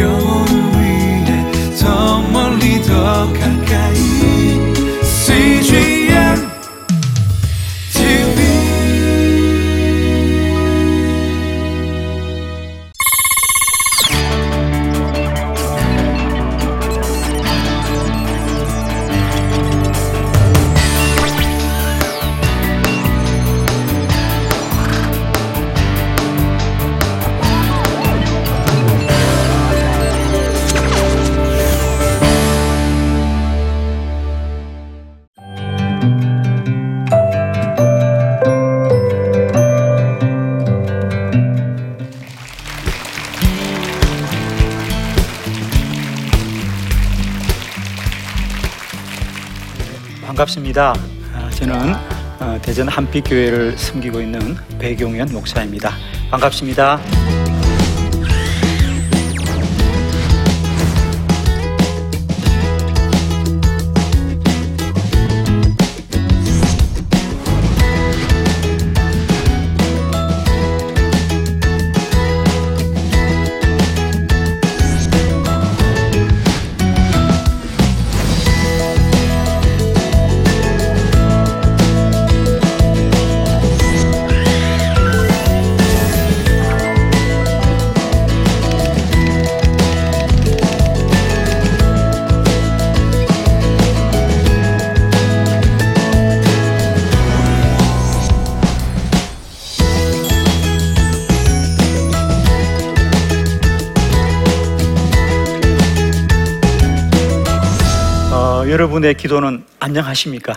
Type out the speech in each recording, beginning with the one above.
영 반갑습니다. 아, 저는 어, 대전 한빛교회를 섬기고 있는 배경현 목사입니다. 반갑습니다. 여러분의 기도는 안녕하십니까?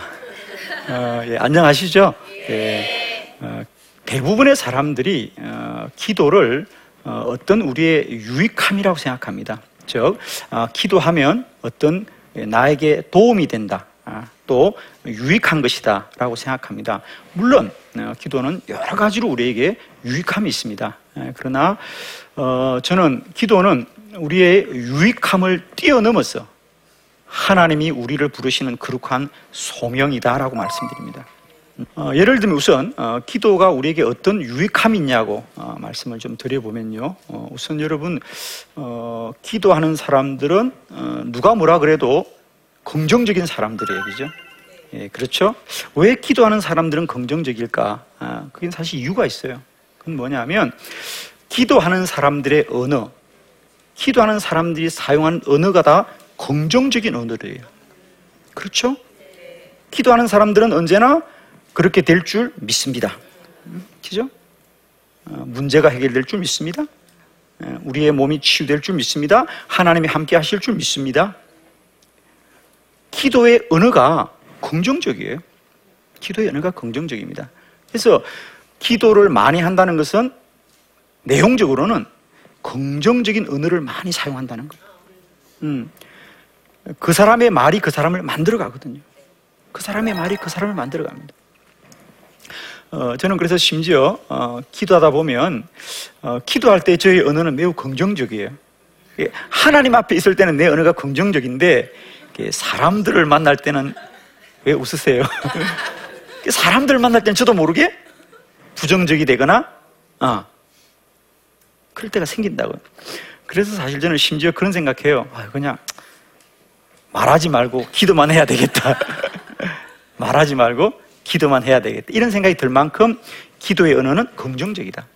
어, 예, 안녕하시죠? 예, 어, 대부분의 사람들이 어, 기도를 어, 떤 우리의 유익함이라고 생각합니다. 즉, 어, 기도하면 어떤 나에게 도움이 된다. 아, 또 유익한 것이다 라고 생각합니다. 물론 어, 기도는 여러 가지로 우리에게 유익함이 있습니다. 예, 그러나 어, 저는 기도는 우리의 유익함을 뛰어넘어서 하나님이 우리를 부르시는 거룩한 소명이다라고 말씀드립니다. 어, 예를 들면 우선 어, 기도가 우리에게 어떤 유익함이 있냐고 어, 말씀을 좀 드려보면요. 어, 우선 여러분 어, 기도하는 사람들은 어, 누가 뭐라 그래도 긍정적인 사람들이에요, 그죠? 예, 그렇죠? 왜 기도하는 사람들은 긍정적일까? 아, 그게 사실 이유가 있어요. 그건 뭐냐면 기도하는 사람들의 언어, 기도하는 사람들이 사용하는 언어가 다 긍정적인 언어들이에요. 그렇죠? 기도하는 사람들은 언제나 그렇게 될 줄 믿습니다. 그죠? 어, 문제가 해결될 줄 믿습니다. 예, 우리의 몸이 치유될 줄 믿습니다. 하나님이 함께 하실 줄 믿습니다. 기도의 언어가 긍정적이에요. 기도의 언어가 긍정적입니다. 그래서 기도를 많이 한다는 것은 내용적으로는 긍정적인 언어를 많이 사용한다는 거예요. 음, 그 사람의 말이 그 사람을 만들어 가거든요. 그 사람의 말이 그 사람을 만들어 갑니다. 어, 저는 그래서 심지어 어, 기도하다 보면 어, 기도할 때 저의 언어는 매우 긍정적이에요. 예, 하나님 앞에 있을 때는 내 언어가 긍정적인데 사람들을 만날 때는 왜 웃으세요? 사람들 만날 때는 저도 모르게 부정적이 되거나 아, 그럴 때가 생긴다고요. 그래서 사실 저는 심지어 그런 생각해요. 아, 그냥 말하지 말고 기도만 해야 되겠다. 말하지 말고 기도만 해야 되겠다. 이런 생각이 들 만큼 기도의 언어는 긍정적이다.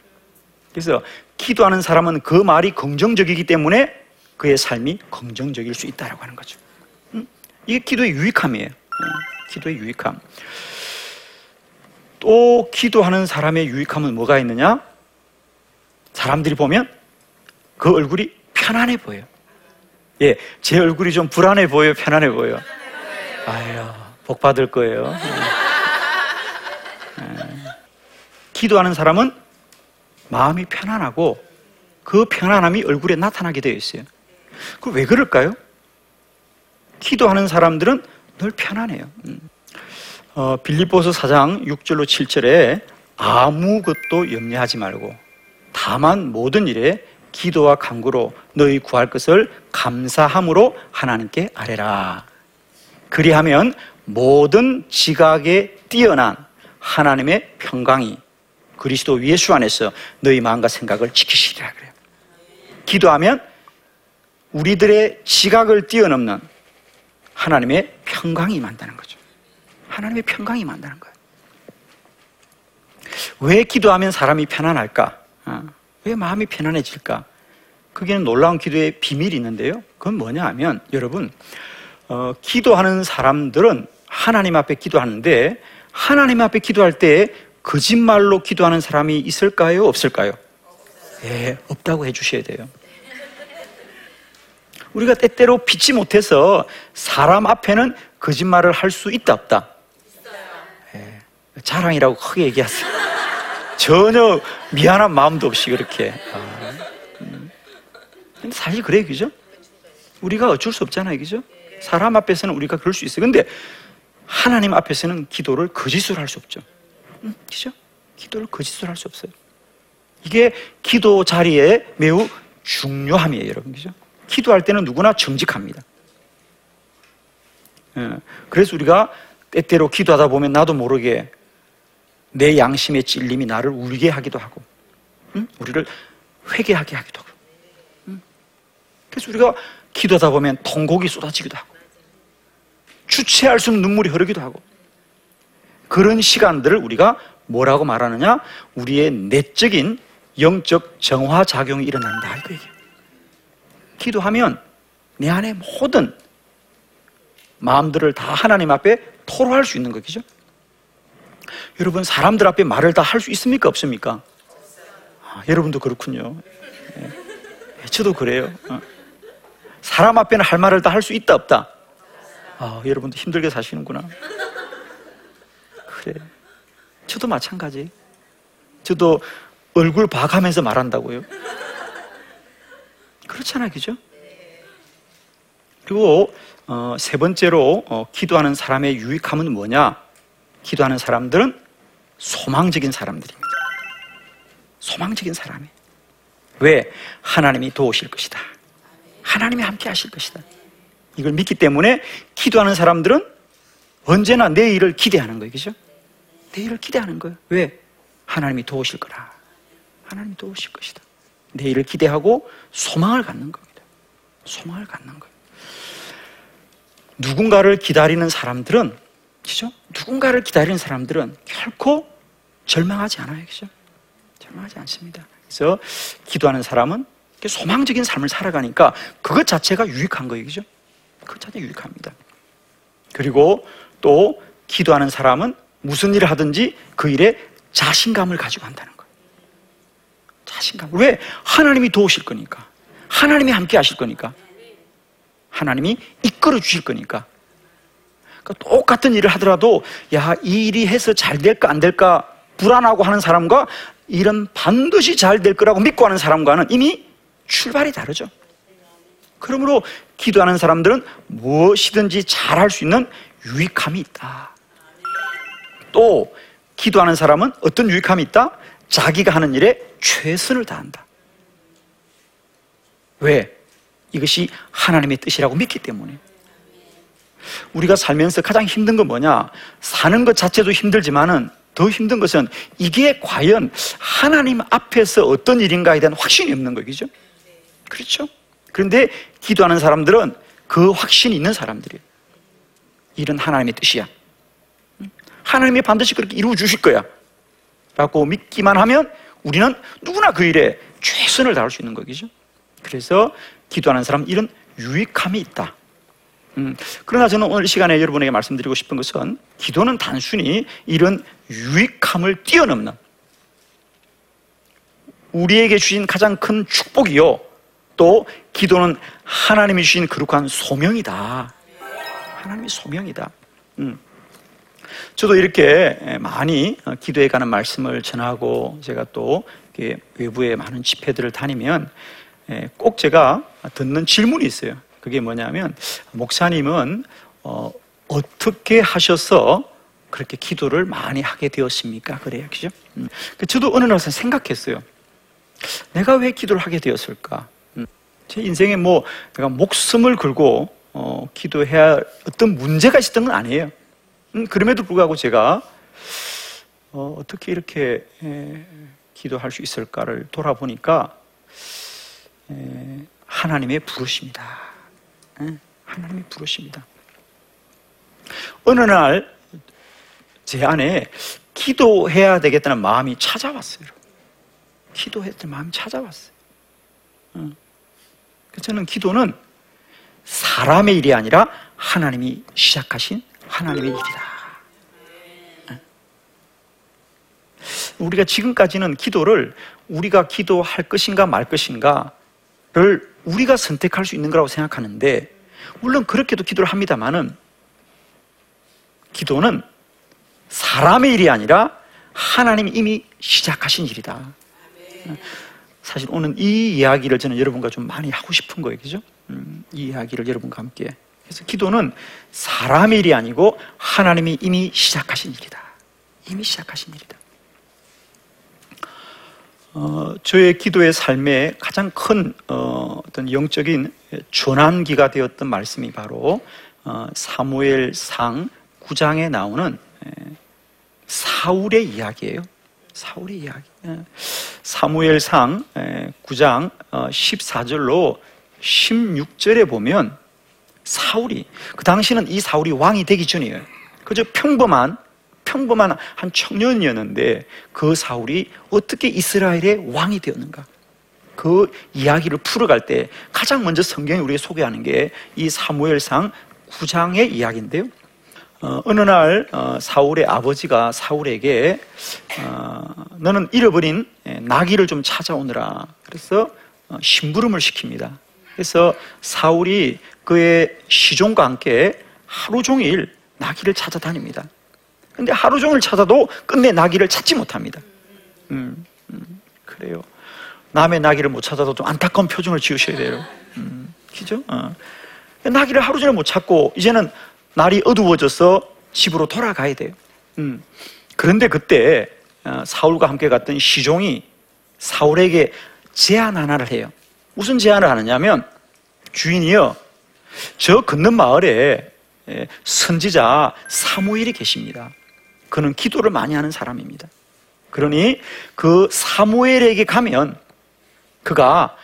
그래서 기도하는 사람은 그 말이 긍정적이기 때문에 그의 삶이 긍정적일 수 있다라고 하는 거죠. 음? 이게 기도의 유익함이에요. 음, 기도의 유익함. 또 기도하는 사람의 유익함은 뭐가 있느냐? 사람들이 보면 그 얼굴이 편안해 보여요. 예, 제 얼굴이 좀 불안해 보여요, 편안해 보여요. 아유, 복 받을 거예요. 예. 기도하는 사람은 마음이 편안하고 그 편안함이 얼굴에 나타나게 되어 있어요. 그 왜 그럴까요? 기도하는 사람들은 늘 편안해요. 음. 어, 빌립보서 4장 6절로 7절에 아무것도 염려하지 말고 다만 모든 일에 기도와 간구로 너희 구할 것을 감사함으로 하나님께 아뢰라. 그리하면 모든 지각에 뛰어난 하나님의 평강이 그리스도 예수 안에서 너희 마음과 생각을 지키시리라 그래요. 기도하면 우리들의 지각을 뛰어넘는 하나님의 평강이 임한다는 거죠. 하나님의 평강이 임한다는 거예요. 왜 기도하면 사람이 편안할까? 아, 왜 마음이 편안해질까? 그게는 놀라운 기도의 비밀이 있는데요. 그건 뭐냐 하면 여러분 어, 기도하는 사람들은 하나님 앞에 기도하는데 하나님 앞에 기도할 때 거짓말로 기도하는 사람이 있을까요? 없을까요? 예, 없다고 해주셔야 돼요. 우리가 때때로 믿지 못해서 사람 앞에는 거짓말을 할 수 있다 없다. 예, 자랑이라고 크게 얘기하세요. 전혀 미안한 마음도 없이 그렇게. 아, 음. 근데 사실 그래요, 그죠? 우리가 어쩔 수 없잖아요, 그죠? 사람 앞에서는 우리가 그럴 수 있어요. 근데 하나님 앞에서는 기도를 거짓으로 할 수 없죠. 음, 그죠? 기도를 거짓으로 할 수 없어요. 이게 기도 자리에 매우 중요함이에요, 여러분. 그죠? 기도할 때는 누구나 정직합니다. 예, 그래서 우리가 때때로 기도하다 보면 나도 모르게 내 양심의 찔림이 나를 울게 하기도 하고, 응? 우리를 회개하게 하기도 하고. 응? 그래서 우리가 기도하다 보면 통곡이 쏟아지기도 하고, 주체할 수 없는 눈물이 흐르기도 하고, 그런 시간들을 우리가 뭐라고 말하느냐? 우리의 내적인 영적 정화 작용이 일어난다. 이거 얘기예요. 기도하면 내 안에 모든 마음들을 다 하나님 앞에 토로할 수 있는 거죠. 여러분 사람들 앞에 말을 다 할 수 있습니까 없습니까? 아, 여러분도 그렇군요. 예. 저도 그래요. 어. 사람 앞에는 할 말을 다 할 수 있다 없다. 아, 여러분도 힘들게 사시는구나. 그래. 저도 마찬가지. 저도 얼굴 봐가면서 말한다고요. 그렇잖아요, 그죠? 그리고 어, 세 번째로 어, 기도하는 사람의 유익함은 뭐냐? 기도하는 사람들은 소망적인 사람들입니다. 소망적인 사람이. 왜? 하나님이 도우실 것이다. 하나님이 함께 하실 것이다. 이걸 믿기 때문에 기도하는 사람들은 언제나 내일을 기대하는 거예요. 그죠? 내일을 기대하는 거예요. 왜? 하나님이 도우실 거라. 하나님이 도우실 것이다. 내일을 기대하고 소망을 갖는 겁니다. 소망을 갖는 거예요. 누군가를 기다리는 사람들은, 그죠? 누군가를 기다리는 사람들은 결코 절망하지 않아요. 그죠? 절망하지 않습니다. 그래서 기도하는 사람은 소망적인 삶을 살아가니까 그것 자체가 유익한 거예요. 그죠? 그것 자체가 유익합니다. 그리고 또 기도하는 사람은 무슨 일을 하든지 그 일에 자신감을 가지고 한다는 거예요. 자신감. 왜? 하나님이 도우실 거니까. 하나님이 함께 하실 거니까. 하나님이 이끌어 주실 거니까. 그러니까 똑같은 일을 하더라도, 야, 이 일이 해서 잘 될까, 안 될까, 불안하고 하는 사람과 일은 반드시 잘 될 거라고 믿고 하는 사람과는 이미 출발이 다르죠. 그러므로 기도하는 사람들은 무엇이든지 잘할 수 있는 유익함이 있다. 또, 기도하는 사람은 어떤 유익함이 있다? 자기가 하는 일에 최선을 다한다. 왜? 이것이 하나님의 뜻이라고 믿기 때문에. 우리가 살면서 가장 힘든 건 뭐냐? 사는 것 자체도 힘들지만은 더 힘든 것은 이게 과연 하나님 앞에서 어떤 일인가에 대한 확신이 없는 거죠. 그렇죠? 그런데 기도하는 사람들은 그 확신이 있는 사람들이에요. 일은 하나님의 뜻이야. 하나님이 반드시 그렇게 이루어 주실 거야. 라고 믿기만 하면 우리는 누구나 그 일에 최선을 다할 수 있는 거죠. 그래서 기도하는 사람 이런 유익함이 있다. 음, 그러나 저는 오늘 시간에 여러분에게 말씀드리고 싶은 것은 기도는 단순히 이런 유익함을 뛰어넘는 우리에게 주신 가장 큰 축복이요. 또 기도는 하나님이 주신 거룩한 소명이다. 하나님의 소명이다. 음. 저도 이렇게 많이 기도에 관한 말씀을 전하고 제가 또 외부에 많은 집회들을 다니면 꼭 제가 듣는 질문이 있어요. 그게 뭐냐면 목사님은 어, 떻게 하셔서 그렇게 기도를 많이 하게 되었습니까? 그래요, 그죠? 음. 저도 어느 날 생각했어요. 내가 왜 기도를 하게 되었을까? 음. 제 인생에 뭐 내가 목숨을 걸고 어, 기도해야 어떤 문제가 있었던 건 아니에요. 음, 그럼에도 불구하고 제가 어, 떻게 이렇게 에, 기도할 수 있을까를 돌아보니까 에, 하나님의 부르십니다. 예, 하나님의 부르십니다. 어느 날 제 안에 기도해야 되겠다는 마음이 찾아왔어요. 될 마음이 찾아왔어요. 어. 저는 기도는 사람의 일이 아니라 하나님이 시작하신 하나님의 일이다. 어. 우리가 지금까지는 기도를 우리가 기도할 것인가 말 것인가를 우리가 선택할 수 있는 거라고 생각하는데 물론 그렇게도 기도를 합니다만은 기도는 사람의 일이 아니라 하나님이 이미 시작하신 일이다. 사실 오늘 이 이야기를 저는 여러분과 좀 많이 하고 싶은 거예요. 그죠? 음, 이 이야기를 여러분과 함께. 그래서 기도는 사람의 일이 아니고 하나님이 이미 시작하신 일이다. 이미 시작하신 일이다. 어, 저의 기도의 삶에 가장 큰 어, 떤 영적인 전환기가 되었던 말씀이 바로 어, 사무엘상 9장에 나오는 사울의 이야기예요. 사울의 이야기. 사무엘상 9장 14절로 16절에 보면 사울이 그 당시는 이 사울이 왕이 되기 전이에요. 그저 평범한 평범한 한 청년이었는데 그 사울이 어떻게 이스라엘의 왕이 되었는가? 그 이야기를 풀어갈 때 가장 먼저 성경이 우리에게 소개하는 게 이 사무엘상 9장의 이야기인데요. 어, 어느 날 어, 사울의 아버지가 사울에게 어, 너는 잃어버린 예, 나귀를 좀 찾아오느라 그래서 어, 심부름을 시킵니다. 그래서 사울이 그의 시종과 함께 하루 종일 나귀를 찾아다닙니다. 근데 하루 종일 찾아도 끝내 나귀를 찾지 못합니다. 음, 음, 그래요. 남의 나귀를 못 찾아도 좀 안타까운 표정을 지으셔야 돼요. 음, 그죠? 어. 나귀를 하루 종일 못 찾고 이제는 날이 어두워져서 집으로 돌아가야 돼요. 음. 그런데 그때 어, 사울과 함께 갔던 시종이 사울에게 제안 하나를 해요. 무슨 제안을 하느냐면 주인이요. 저 걷는 마을에 예, 선지자 사무엘이 계십니다. 그는 기도를 많이 하는 사람입니다. 그러니 그 사무엘에게 가면 그가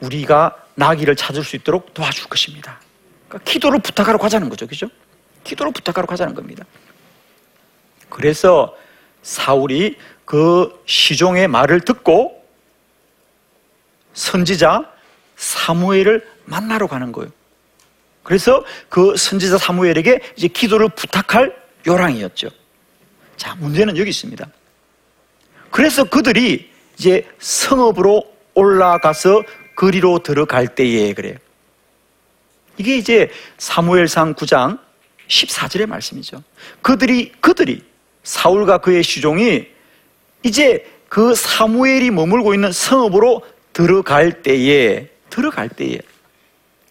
우리가 나귀를 찾을 수 있도록 도와줄 것입니다. 그러니까 기도를 부탁하러 가자는 거죠. 그죠? 기도를 부탁하러 가자는 겁니다. 그래서 사울이 그 시종의 말을 듣고 선지자 사무엘을 만나러 가는 거예요. 그래서 그 선지자 사무엘에게 이제 기도를 부탁할 요랑이었죠. 자, 문제는 여기 있습니다. 그래서 그들이 이제 성읍으로 올라가서 거리로 들어갈 때에 그래요. 이게 이제 사무엘상 9장 14절의 말씀이죠. 그들이, 그들이, 사울과 그의 시종이 이제 그 사무엘이 머물고 있는 성읍으로 들어갈 때에, 들어갈 때에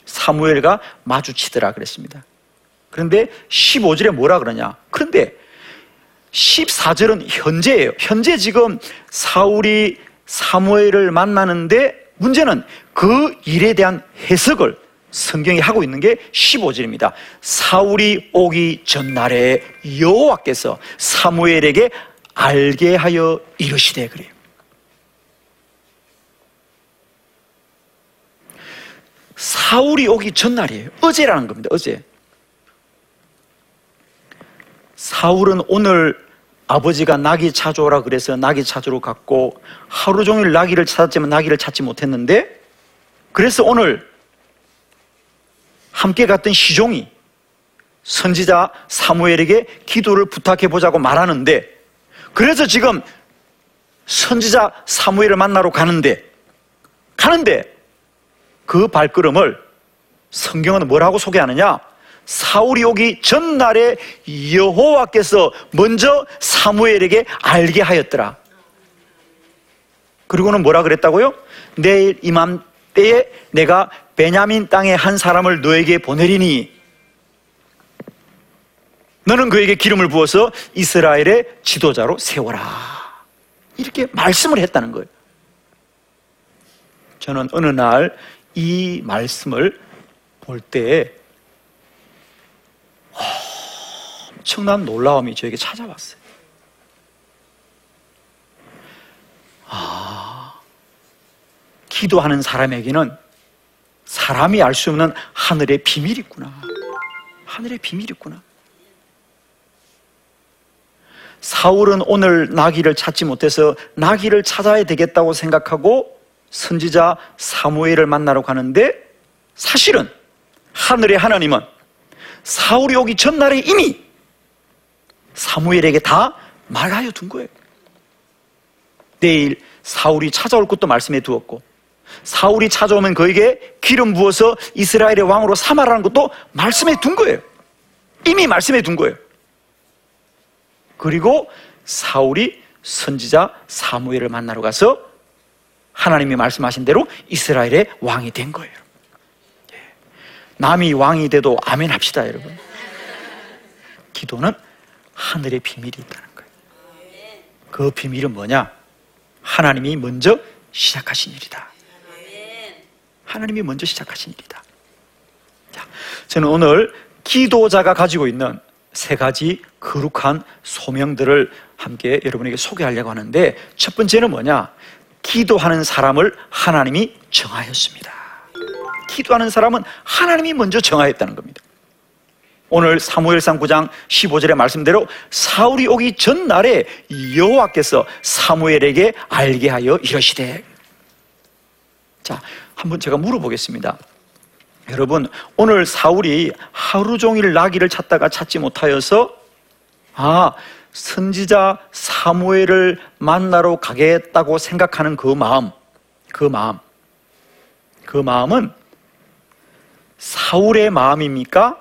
사무엘과 마주치더라 그랬습니다. 그런데 15절에 뭐라 그러냐? 그런데 14절은 현재예요. 현재 지금 사울이 사무엘을 만나는데 문제는 그 일에 대한 해석을 성경이 하고 있는 게 15절입니다. 사울이 오기 전날에 여호와께서 사무엘에게 알게 하여 이르시되 그래요. 사울이 오기 전날이에요. 어제라는 겁니다. 어제. 사울은 오늘 아버지가 나귀 찾아오라 그래서 나귀 찾으러 갔고 하루 종일 나귀를 찾았지만 나귀를 찾지 못했는데 그래서 오늘 함께 갔던 시종이 선지자 사무엘에게 기도를 부탁해 보자고 말하는데 그래서 지금 선지자 사무엘을 만나러 가는데 가는데 그 발걸음을 성경은 뭐라고 소개하느냐? 사울이 오기 전날에 여호와께서 먼저 사무엘에게 알게 하였더라. 그리고는 뭐라 그랬다고요? 내일 이맘때에 내가 베냐민 땅의 한 사람을 너에게 보내리니 너는 그에게 기름을 부어서 이스라엘의 지도자로 세워라. 이렇게 말씀을 했다는 거예요. 저는 어느 날 이 말씀을 볼때 엄청난 놀라움이 저에게 찾아왔어요. 아, 기도하는 사람에게는 사람이 알 수 없는 하늘의 비밀이 있구나. 하늘의 비밀이 있구나. 사울은 오늘 나귀를 찾지 못해서 나귀를 찾아야 되겠다고 생각하고 선지자 사무엘을 만나러 가는데 사실은 하늘의 하나님은 사울이 오기 전날에 이미 사무엘에게 다 말하여 둔 거예요. 내일 사울이 찾아올 것도 말씀해 두었고 사울이 찾아오면 그에게 기름 부어서 이스라엘의 왕으로 삼아라는 것도 말씀해 둔 거예요. 이미 말씀해 둔 거예요. 그리고 사울이 선지자 사무엘을 만나러 가서 하나님이 말씀하신 대로 이스라엘의 왕이 된 거예요. 예. 남이 왕이 돼도 아멘 합시다, 여러분. 기도는 하늘의 비밀이 있다는 거예요. 그 비밀은 뭐냐? 하나님이 먼저 시작하신 일이다. 하나님이 먼저 시작하신 일이다. 자, 저는 오늘 기도자가 가지고 있는 세 가지 거룩한 소명들을 함께 여러분에게 소개하려고 하는데 첫 번째는 뭐냐? 기도하는 사람을 하나님이 정하였습니다. 기도하는 사람은 하나님이 먼저 정하였다는 겁니다. 오늘 사무엘상 9장 15절의 말씀대로 사울이 오기 전날에 여호와께서 사무엘에게 알게 하여 이러시되 자, 한번 제가 물어보겠습니다. 여러분, 오늘 사울이 하루 종일 나귀를 찾다가 찾지 못하여서 아, 선지자 사무엘을 만나러 가겠다고 생각하는 그 마음, 그 마음, 그 마음은 사울의 마음입니까?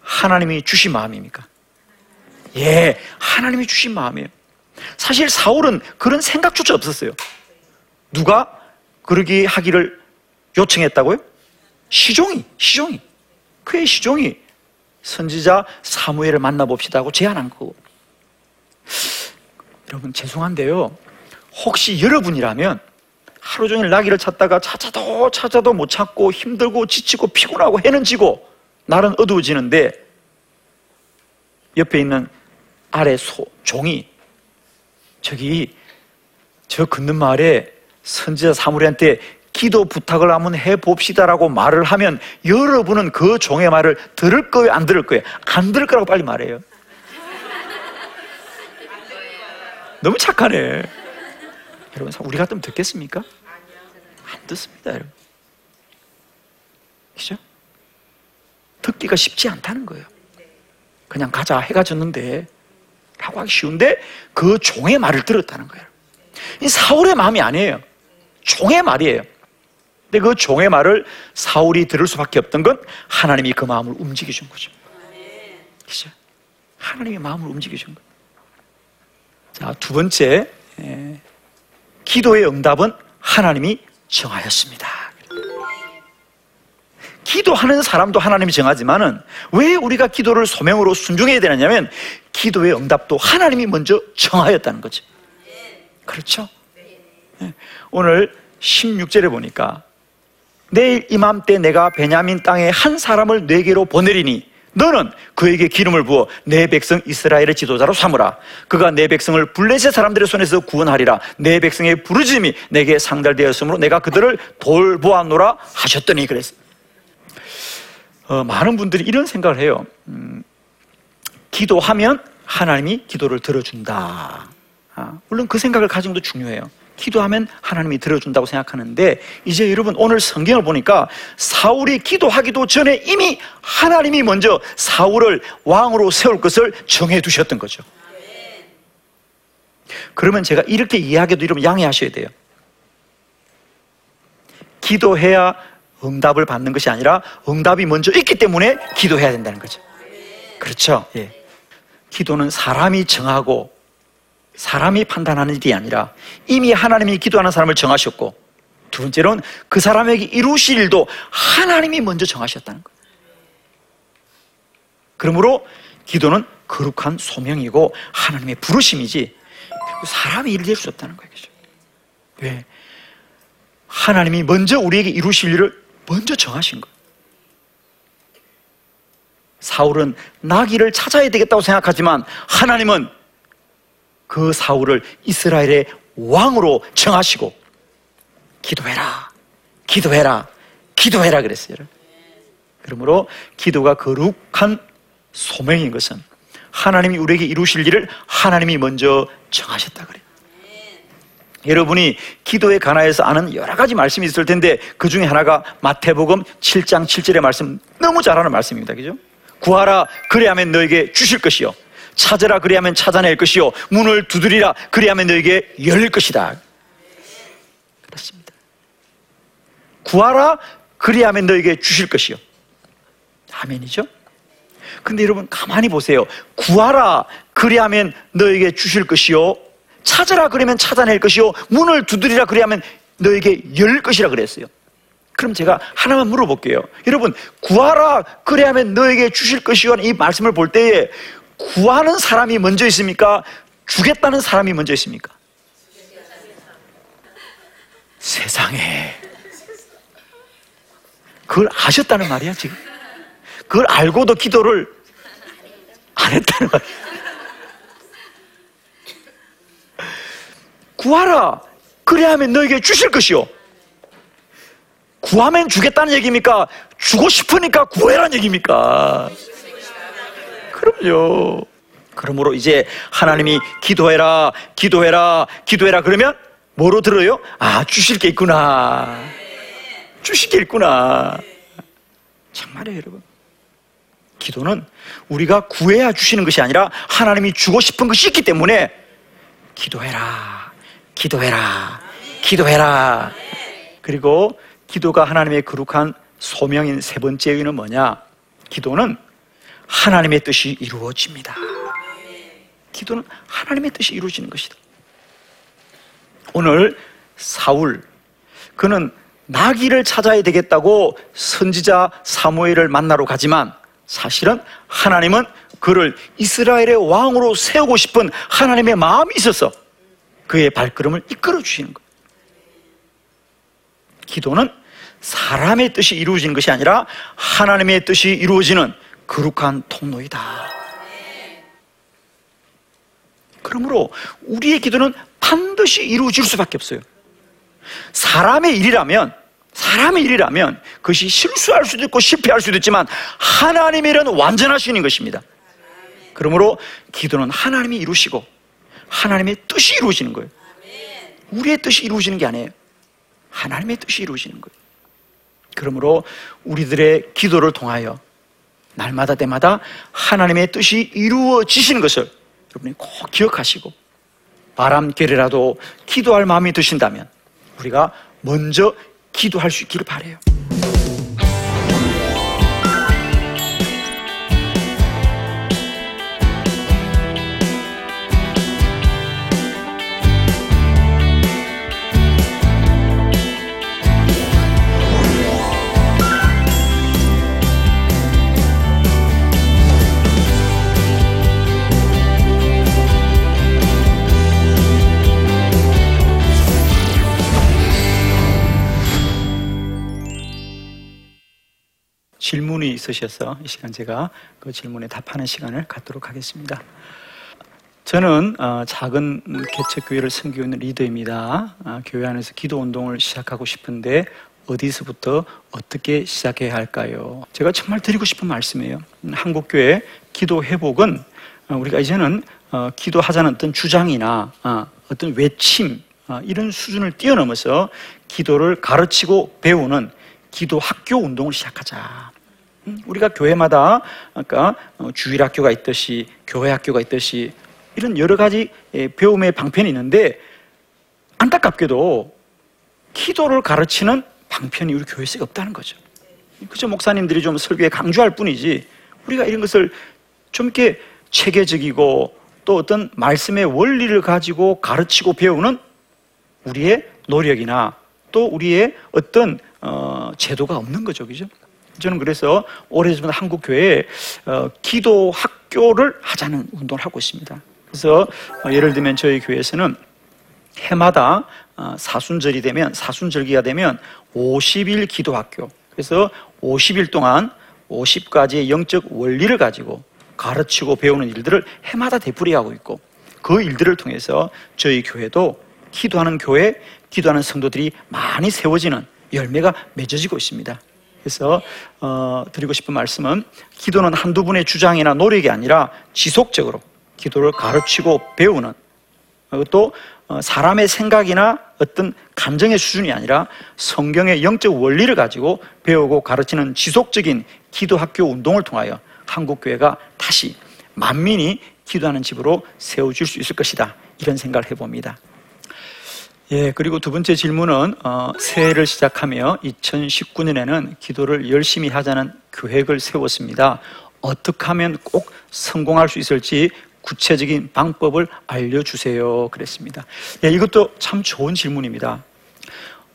하나님이 주신 마음입니까? 예, 하나님이 주신 마음이에요. 사실 사울은 그런 생각조차 없었어요. 누가 그러기 하기를 요청했다고요? 시종이, 시종이. 그의 시종이 선지자 사무엘을 만나봅시다 하고 제안한 거고. 여러분, 죄송한데요. 혹시 여러분이라면 하루 종일 나귀를 찾다가 찾아도 찾아도 못 찾고 힘들고 지치고 피곤하고 해는 지고 날은 어두워지는데 옆에 있는 아래 소, 종이 저기 저 걷는 마을에 선지자 사무엘한테 기도 부탁을 한번 해봅시다라고 말을 하면 여러분은 그 종의 말을 들을 거예요? 안 들을 거예요? 안 들을 거라고 빨리 말해요. 너무 착하네. 여러분, 우리 같으면 듣겠습니까? 안 듣습니다, 여러분. 그죠? 듣기가 쉽지 않다는 거예요. 그냥 가자, 해가 졌는데, 라고 하기 쉬운데, 그 종의 말을 들었다는 거예요. 이 사울의 마음이 아니에요. 종의 말이에요. 근데 그 종의 말을 사울이 들을 수밖에 없던 건 하나님이 그 마음을 움직여 준 거죠. 그죠? 하나님의 마음을 움직여 준 거예요. 자, 두 번째, 예, 기도의 응답은 하나님이 정하였습니다. 기도하는 사람도 하나님이 정하지만은 왜 우리가 기도를 소명으로 순종해야 되느냐면 기도의 응답도 하나님이 먼저 정하였다는 거죠. 그렇죠? 예, 오늘 16절에 보니까 내일 이맘때 내가 베냐민 땅에 한 사람을 네개로 보내리니 너는 그에게 기름을 부어 내 백성 이스라엘의 지도자로 삼으라. 그가 내 백성을 블레셋 사람들의 손에서 구원하리라. 내 백성의 부르짐이 내게 상달되었으므로 내가 그들을 돌보아노라 하셨더니 그랬어. 어, 많은 분들이 이런 생각을 해요. 음, 기도하면 하나님이 기도를 들어준다. 아, 물론 그 생각을 가진 것도 중요해요. 기도하면 하나님이 들어준다고 생각하는데 이제 여러분 오늘 성경을 보니까 사울이 기도하기도 전에 이미 하나님이 먼저 사울을 왕으로 세울 것을 정해 두셨던 거죠. 그러면 제가 이렇게 이야기도 여러분 양해하셔야 돼요. 기도해야 응답을 받는 것이 아니라 응답이 먼저 있기 때문에 기도해야 된다는 거죠. 그렇죠? 예. 기도는 사람이 정하고 사람이 판단하는 일이 아니라 이미 하나님이 기도하는 사람을 정하셨고 두 번째로는 그 사람에게 이루실 일도 하나님이 먼저 정하셨다는 거예요. 그러므로 기도는 거룩한 소명이고 하나님의 부르심이지 사람이 일을 낼수 없다는 거예요. 왜? 하나님이 먼저 우리에게 이루실 일을 먼저 정하신 거예요. 사울은 나귀를 찾아야 되겠다고 생각하지만 하나님은 그 사울을 이스라엘의 왕으로 정하시고 기도해라, 기도해라, 기도해라 그랬어요. 그러므로 기도가 거룩한 소명인 것은 하나님이 우리에게 이루실 일을 하나님이 먼저 정하셨다 그래요. 여러분이 기도에 관하여서 아는 여러 가지 말씀이 있을 텐데 그 중에 하나가 마태복음 7장 7절의 말씀 너무 잘 아는 말씀입니다. 그죠? 구하라 그리하면 너에게 주실 것이요 찾으라 그리하면 찾아낼 것이요 문을 두드리라 그리하면 너에게 열릴 것이다. 그렇습니다. 구하라 그리하면 너에게 주실 것이요. 아멘이죠? 근데 여러분 가만히 보세요. 구하라 그리하면 너에게 주실 것이요. 찾으라 그러면 찾아낼 것이요. 문을 두드리라 그리하면 너에게 열 것이라 그랬어요. 그럼 제가 하나만 물어볼게요. 여러분, 구하라 그리하면 너에게 주실 것이요. 이 말씀을 볼 때에 구하는 사람이 먼저 있습니까? 주겠다는 사람이 먼저 있습니까? 세상에. 그걸 아셨다는 말이야, 지금. 그걸 알고도 기도를 안 했다는 말이야. 구하라. 그래야 하면 너에게 주실 것이요. 구하면 주겠다는 얘기입니까? 주고 싶으니까 구해라는 얘기입니까? 그럼요. 그러므로 이제 하나님이 기도해라, 기도해라, 기도해라 그러면 뭐로 들어요? 아, 주실 게 있구나. 주실 게 있구나. 정말이에요, 여러분. 기도는 우리가 구해야 주시는 것이 아니라 하나님이 주고 싶은 것이 있기 때문에 기도해라, 기도해라, 기도해라. 그리고 기도가 하나님의 거룩한 소명인 세 번째 의는 뭐냐? 기도는 하나님의 뜻이 이루어집니다. 기도는 하나님의 뜻이 이루어지는 것이다. 오늘 사울 그는 나귀를 찾아야 되겠다고 선지자 사무엘을 만나러 가지만 사실은 하나님은 그를 이스라엘의 왕으로 세우고 싶은 하나님의 마음이 있어서 그의 발걸음을 이끌어 주시는 거예요. 기도는 사람의 뜻이 이루어지는 것이 아니라 하나님의 뜻이 이루어지는 거룩한 통로이다. 그러므로 우리의 기도는 반드시 이루어질 수밖에 없어요. 사람의 일이라면 사람의 일이라면 그것이 실수할 수도 있고 실패할 수도 있지만 하나님의 일은 완전하시는 것입니다. 그러므로 기도는 하나님이 이루시고 하나님의 뜻이 이루어지는 거예요. 우리의 뜻이 이루어지는 게 아니에요. 하나님의 뜻이 이루어지는 거예요. 그러므로 우리들의 기도를 통하여 날마다 때마다 하나님의 뜻이 이루어지시는 것을 여러분이 꼭 기억하시고 바람결이라도 기도할 마음이 드신다면 우리가 먼저 기도할 수 있기를 바래요. 질문이 있으셔서 이 시간 제가 그 질문에 답하는 시간을 갖도록 하겠습니다. 저는 어, 작은 개척교회를 섬기고 있는 리더입니다. 아, 교회 안에서 기도 운동을 시작하고 싶은데 어디서부터 어떻게 시작해야 할까요? 제가 정말 드리고 싶은 말씀이에요. 음, 한국교회 기도 회복은 어, 우리가 이제는 어, 기도하자는 어떤 주장이나 어떤 외침 이런 수준을 뛰어넘어서 기도를 가르치고 배우는 기도 학교 운동을 시작하자. 음, 우리가 교회마다 아까 어, 주일 학교가 있듯이 교회 학교가 있듯이 이런 여러 가지 예, 배움의 방편이 있는데 안타깝게도 기도를 가르치는 방편이 우리 교회에 없다는 거죠. 그저 목사님들이 좀 설교에 강조할 뿐이지 우리가 이런 것을 좀 이렇게 체계적이고 또 어떤 말씀의 원리를 가지고 가르치고 배우는 우리의 노력이나 또 우리의 어떤 어, 제도가 없는 거죠, 그죠? 저는 그래서 오래전부터 한국 교회에 어, 기도 학교를 하자는 운동을 하고 있습니다. 그래서 어, 예를 들면 저희 교회에서는 해마다 어, 사순절이 되면 사순절기가 되면 50일 기도 학교. 그래서 50일 동안 50가지의 영적 원리를 가지고 가르치고 배우는 일들을 해마다 되풀이하고 있고 그 일들을 통해서 저희 교회도 기도하는 교회, 기도하는 성도들이 많이 세워지는 열매가 맺어지고 있습니다. 그래서 어, 드리고 싶은 말씀은 기도는 한두 분의 주장이나 노력이 아니라 지속적으로 기도를 가르치고 배우는 그것도 어, 사람의 생각이나 어떤 감정의 수준이 아니라 성경의 영적 원리를 가지고 배우고 가르치는 지속적인 기도 학교 운동을 통하여 한국 교회가 다시 만민이 기도하는 집으로 세워질 수 있을 것이다. 이런 생각을 해봅니다. 예, 그리고 두 번째 질문은 어, 새해를 시작하며 2019년에는 기도를 열심히 하자는 계획을 세웠습니다. 어떻게 하면 꼭 성공할 수 있을지 구체적인 방법을 알려주세요. 그랬습니다. 예, 이것도 참 좋은 질문입니다.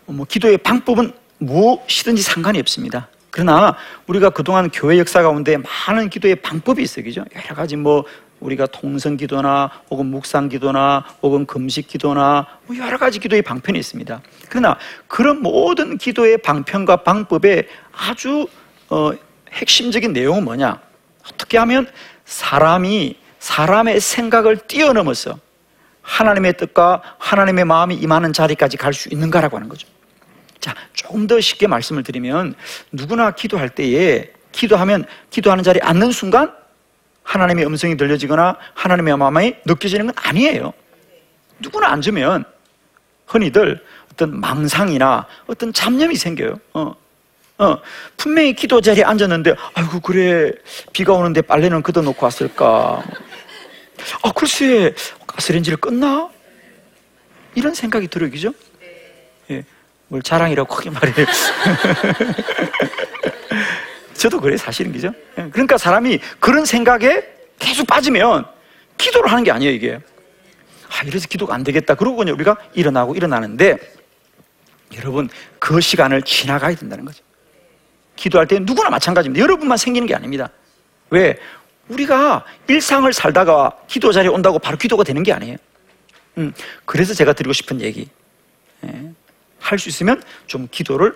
뭐 기도의 방법은 무엇이든지 상관이 없습니다. 그러나 우리가 그동안 교회 역사 가운데 많은 기도의 방법이 있어요. 그죠? 여러 가지 뭐 우리가 통성 기도나 혹은 묵상 기도나 혹은 금식 기도나 뭐 여러 가지 기도의 방편이 있습니다. 그러나 그런 모든 기도의 방편과 방법의 아주 어, 핵심적인 내용은 뭐냐? 어떻게 하면 사람이 사람의 생각을 뛰어넘어서 하나님의 뜻과 하나님의 마음이 임하는 자리까지 갈 수 있는가라고 하는 거죠. 자, 조금 더 쉽게 말씀을 드리면 누구나 기도할 때에 기도하면 기도하는 자리에 앉는 순간 하나님의 음성이 들려지거나 하나님의 마음이 느껴지는 건 아니에요. 누구나 앉으면 흔히들 어떤 망상이나 어떤 잡념이 생겨요. 어. 어, 분명히 기도 자리에 앉았는데, 아이고, 그래, 비가 오는데 빨래는 걷어놓고 왔을까. 아, 글쎄, 가스레인지를 껐나? 이런 생각이 들어요, 그죠? 예, 뭘 자랑이라고 크게 말해요. 저도 그래 사실은 그죠? 예, 그러니까 사람이 그런 생각에 계속 빠지면 기도를 하는 게 아니에요 이게. 아 이래서 기도가 안 되겠다. 그러고 그냥 우리가 일어나고 일어나는데 여러분 그 시간을 지나가야 된다는 거죠. 기도할 때 누구나 마찬가지입니다. 여러분만 생기는 게 아닙니다. 왜? 우리가 일상을 살다가 기도 자리에 온다고 바로 기도가 되는 게 아니에요. 음, 그래서 제가 드리고 싶은 얘기. 예, 할 수 있으면 좀 기도를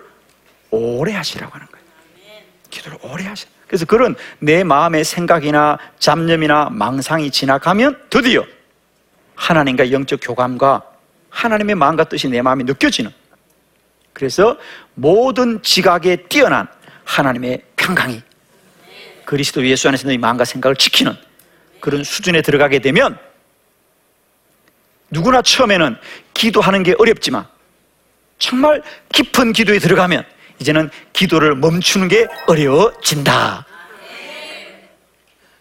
오래 하시라고 하는 거예요. 기도를 오래 하셔. 그래서 그런 내 마음의 생각이나 잡념이나 망상이 지나가면 드디어 하나님과 영적 교감과 하나님의 마음과 뜻이 내 마음에 느껴지는 그래서 모든 지각에 뛰어난 하나님의 평강이 그리스도 예수 안에서 너희 마음과 생각을 지키는 그런 수준에 들어가게 되면 누구나 처음에는 기도하는 게 어렵지만 정말 깊은 기도에 들어가면 이제는 기도를 멈추는 게 어려워진다.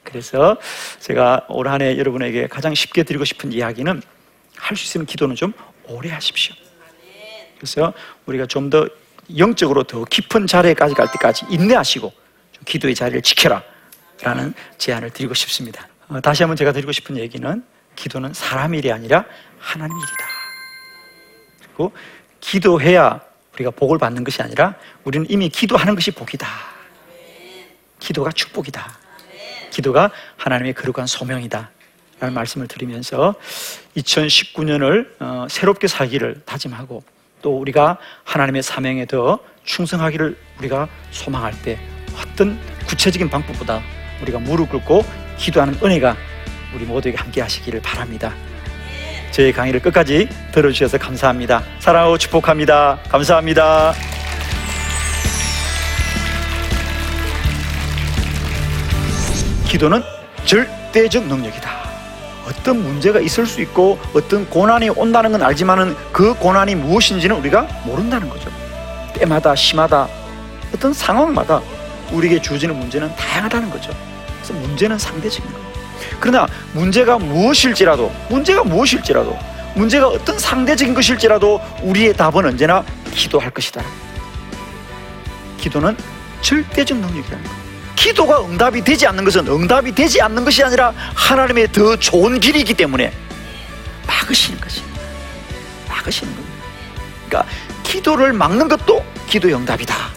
그래서 제가 올 한 해 여러분에게 가장 쉽게 드리고 싶은 이야기는 할 수 있으면 기도는 좀 오래 하십시오. 그래서 우리가 좀 더 영적으로 더 깊은 자리까지 갈 때까지 인내하시고 기도의 자리를 지켜라 라는 제안을 드리고 싶습니다. 어, 다시 한번 제가 드리고 싶은 얘기는 기도는 사람 일이 아니라 하나님 일이다. 그리고 기도해야 우리가 복을 받는 것이 아니라 우리는 이미 기도하는 것이 복이다. 기도가 축복이다. 기도가 하나님의 거룩한 소명이다. 라는 말씀을 드리면서 2019년을 어, 새롭게 살기를 다짐하고 또 우리가 하나님의 사명에 더 충성하기를 우리가 소망할 때 어떤 구체적인 방법보다 우리가 무릎 꿇고 기도하는 은혜가 우리 모두에게 함께 하시기를 바랍니다. 저희 강의를 끝까지 들어주셔서 감사합니다. 사랑하고 축복합니다. 감사합니다. 기도는 절대적 능력이다. 어떤 문제가 있을 수 있고 어떤 고난이 온다는 건 알지만은 그 고난이 무엇인지는 우리가 모른다는 거죠. 때마다 심하다. 어떤 상황마다 우리에게 주어지는 문제는 다양하다는 거죠. 그래서 문제는 상대적인 거예요. 그러나 문제가 무엇일지라도 문제가 무엇일지라도 문제가 어떤 상대적인 것일지라도 우리의 답은 언제나 기도할 것이다. 기도는 절대적 능력이라는 거예요. 기도가 응답이 되지 않는 것은 응답이 되지 않는 것이 아니라 하나님의 더 좋은 길이기 때문에 막으시는 것입니다. 막으시는 겁니다. 그러니까 기도를 막는 것도 기도의 응답이다.